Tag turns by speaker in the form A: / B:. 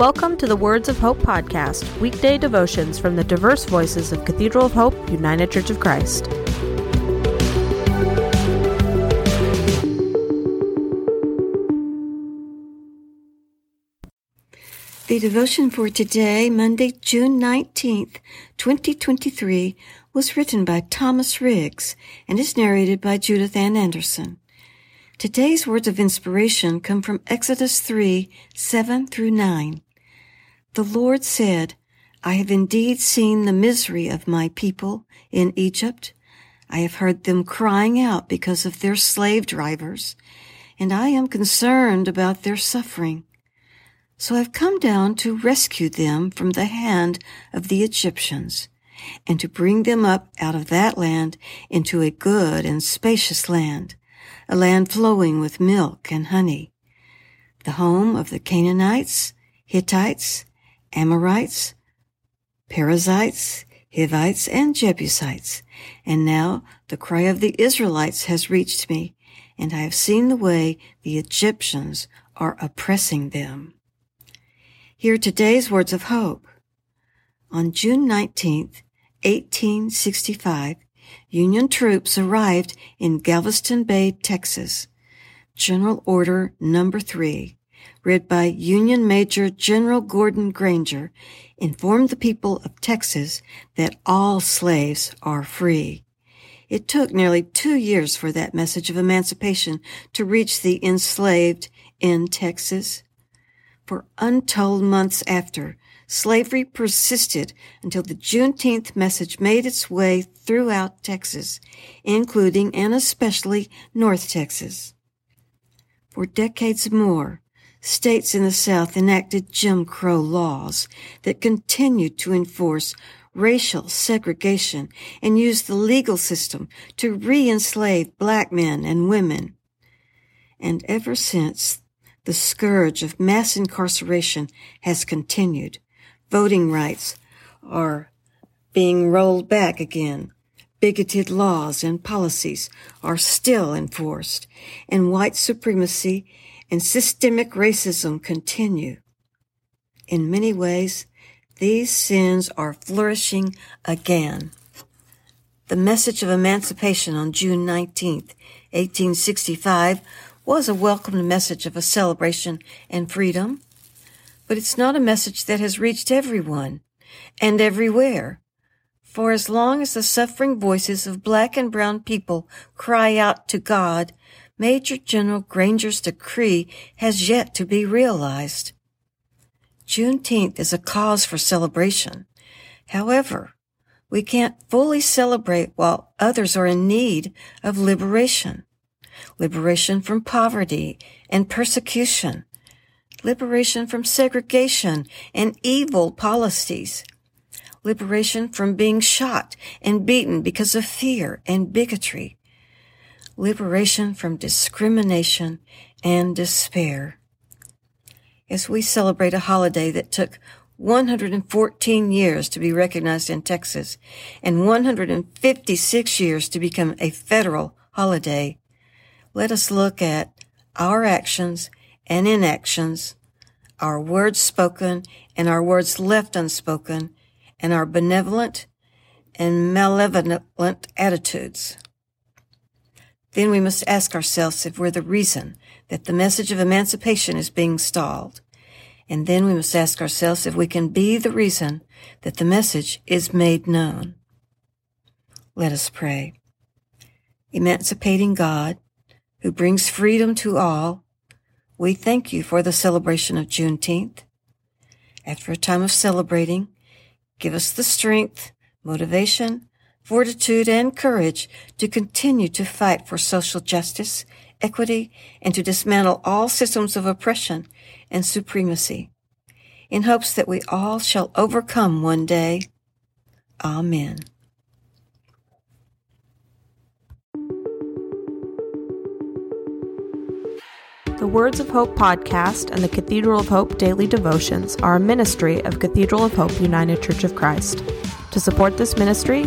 A: Welcome to the Words of Hope podcast, weekday devotions from the diverse voices of Cathedral of Hope, United Church of Christ.
B: The devotion for today, Monday, June 19th, 2023, was written by Thomas Riggs and is narrated by Judithann Anderson. Today's words of inspiration come from Exodus 3, 7 through 9. The Lord said, I have indeed seen the misery of my people in Egypt. I have heard them crying out because of their slave drivers, and I am concerned about their suffering. So I've come down to rescue them from the hand of the Egyptians and to bring them up out of that land into a good and spacious land, a land flowing with milk and honey, the home of the Canaanites, Hittites, Amorites, Perizzites, Hivites, and Jebusites. And now the cry of the Israelites has reached me, and I have seen the way the Egyptians are oppressing them. Hear today's words of hope. On June 19th, 1865, Union troops arrived in Galveston Bay, Texas. General Order Number 3 read by Union Major General Gordon Granger, informed the people of Texas that all slaves are free. It took nearly two years for that message of emancipation to reach the enslaved in Texas. For untold months after, slavery persisted until the Juneteenth message made its way throughout Texas, including and especially North Texas. For decades more, states in the South enacted Jim Crow laws that continued to enforce racial segregation and used the legal system to re-enslave black men and women. And ever since, the scourge of mass incarceration has continued. Voting rights are being rolled back again. Bigoted laws and policies are still enforced, and white supremacy and systemic racism continue. In many ways, these sins are flourishing again. The message of emancipation on June 19th, 1865 was a welcomed message of a celebration and freedom, but it's not a message that has reached everyone and everywhere. For as long as the suffering voices of black and brown people cry out to God, Major General Granger's decree has yet to be realized. Juneteenth is a cause for celebration. However, we can't fully celebrate while others are in need of liberation. Liberation from poverty and persecution. Liberation from segregation and evil policies. Liberation from being shot and beaten because of fear and bigotry liberation from discrimination and despair. As we celebrate a holiday that took 114 years to be recognized in Texas and 156 years to become a federal holiday, let us look at our actions and inactions, our words spoken and our words left unspoken, and our benevolent and malevolent attitudes. Then we must ask ourselves if we're the reason that the message of emancipation is being stalled. And then we must ask ourselves if we can be the reason that the message is made known. Let us pray. Emancipating God, who brings freedom to all, we thank you for the celebration of Juneteenth. After a time of celebrating, give us the strength, motivation, fortitude, and courage to continue to fight for social justice, equity, and to dismantle all systems of oppression and supremacy, in hopes that we all shall overcome one day. Amen.
A: The Words of Hope podcast and the Cathedral of Hope daily devotions are a ministry of Cathedral of Hope United Church of Christ. To support this ministry,